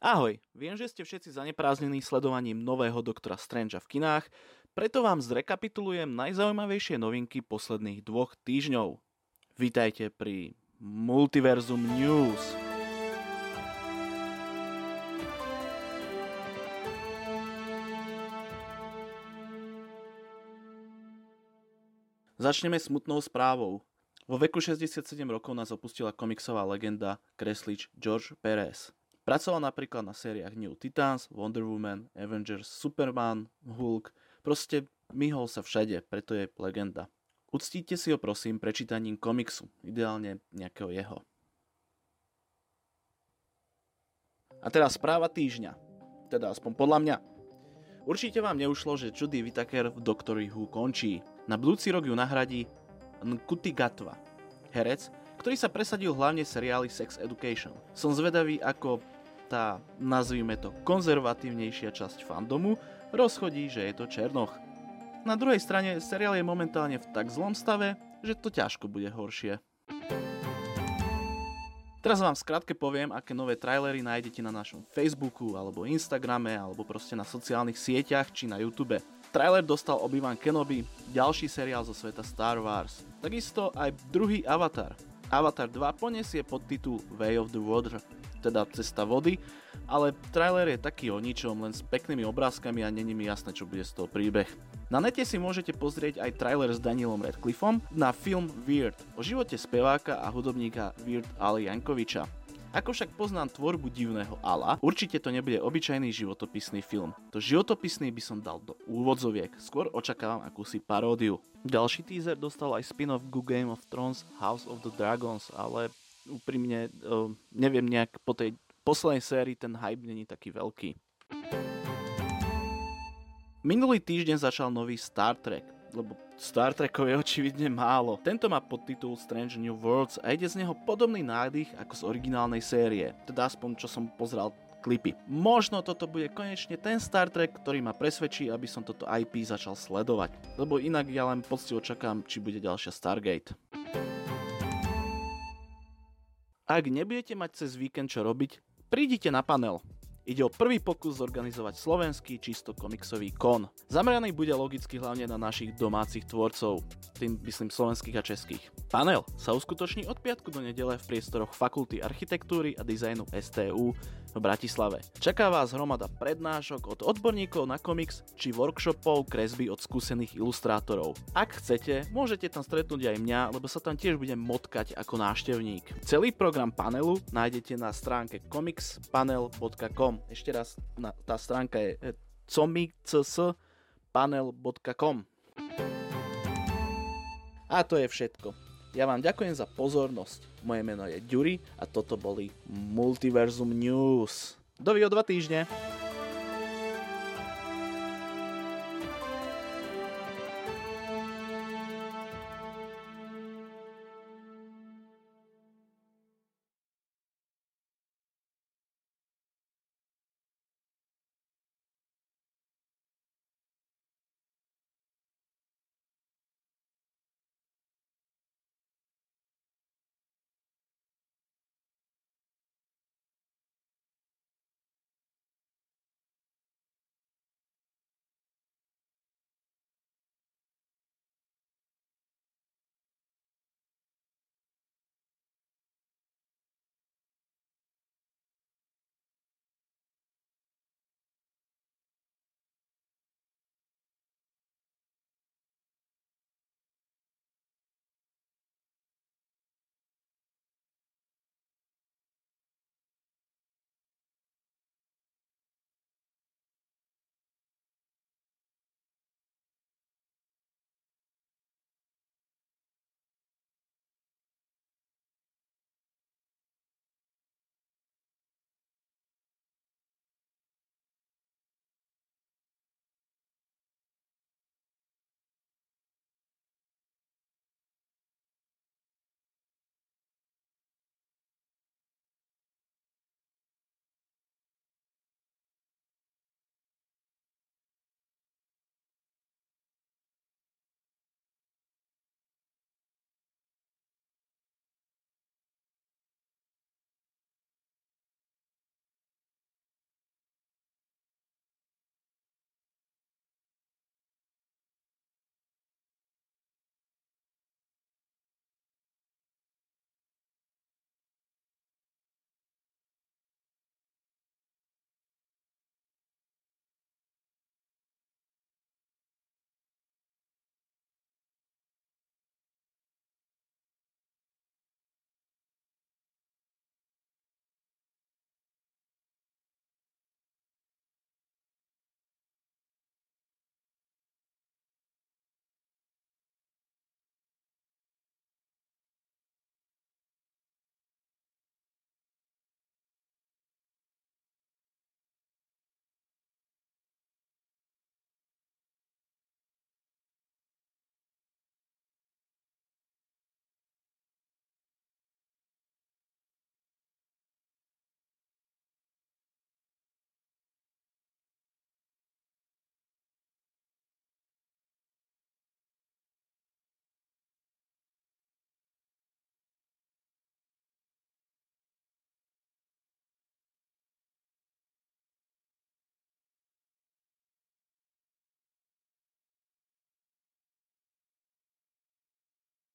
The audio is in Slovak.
Ahoj, viem, že ste všetci zaneprázdnení sledovaním nového Doktora Strangea v kinách, preto vám zrekapitulujem najzaujímavejšie novinky posledných dvoch týždňov. Vítajte pri Multiverzum News. Začneme smutnou správou. Vo veku 67 rokov nás opustila komiksová legenda kreslič George Perez. Pracoval napríklad na sériách New Titans, Wonder Woman, Avengers, Superman, Hulk, proste myhol sa všade, preto je legenda. Uctíte si ho prosím prečítaním komiksu, ideálne nejakého jeho. A teraz správa týždňa, teda aspoň podľa mňa. Určite vám neušlo, že Judy Whittaker v Doctory Who končí. Na budúci rok ju nahradí Nkuti Gatwa, herec, ktorý sa presadil hlavne v seriáli Sex Education. Som zvedavý, ako tá, nazvime to, konzervatívnejšia časť fandomu rozchodí, že je to Černoch. Na druhej strane seriál je momentálne v tak zlom stave, že to ťažko bude horšie. Teraz vám skrátke poviem, aké nové trailery nájdete na našom Facebooku, alebo Instagrame, alebo proste na sociálnych sieťach, či na YouTube. Trailer dostal Obi-Wan Kenobi, ďalší seriál zo sveta Star Wars. Takisto aj druhý Avatar. Avatar 2 poniesie podtitul Way of the Water, teda cesta vody, ale trailer je taký o ničom, len s peknými obrázkami a není mi jasné, čo bude z toho príbeh. Na nete si môžete pozrieť aj trailer s Danielom Radcliffom na film Weird o živote speváka a hudobníka Weird Ali Jankoviča. Ako však poznám tvorbu divného Ala, určite to nebude obyčajný životopisný film. To životopisný by som dal do úvodzoviek, skôr očakávam akúsi paródiu. Ďalší teaser dostal aj spin-off Good Game of Thrones House of the Dragons, ale úprimne uh, neviem nejak po tej poslednej sérii ten hype není taký veľký. Minulý týždeň začal nový Star Trek, lebo Star Trekov je očividne málo. Tento má podtitul Strange New Worlds a ide z neho podobný nádych ako z originálnej série, teda aspoň čo som pozrel klipy. Možno toto bude konečne ten Star Trek, ktorý ma presvedčí, aby som toto IP začal sledovať, lebo inak ja len poctivo čakám, či bude ďalšia Stargate. Ak nebudete mať cez víkend čo robiť, prídite na panel. Ide o prvý pokus zorganizovať slovenský čisto komiksový kon. Zameraný bude logicky hlavne na našich domácich tvorcov, tým myslím slovenských a českých. Panel sa uskutoční od piatku do nedele v priestoroch Fakulty architektúry a dizajnu STU v Bratislave. Čaká vás hromada prednášok od odborníkov na komiks či workshopov kresby od skúsených ilustrátorov. Ak chcete, môžete tam stretnúť aj mňa, lebo sa tam tiež budem motkať ako návštevník. Celý program panelu nájdete na stránke comicspanel.com. Ešte raz, tá stránka je eh, comicspanel.com. A to je všetko. Ja vám ďakujem za pozornosť. Moje meno je Ďuri a toto boli Multiverzum News. Dovi o dva týždne.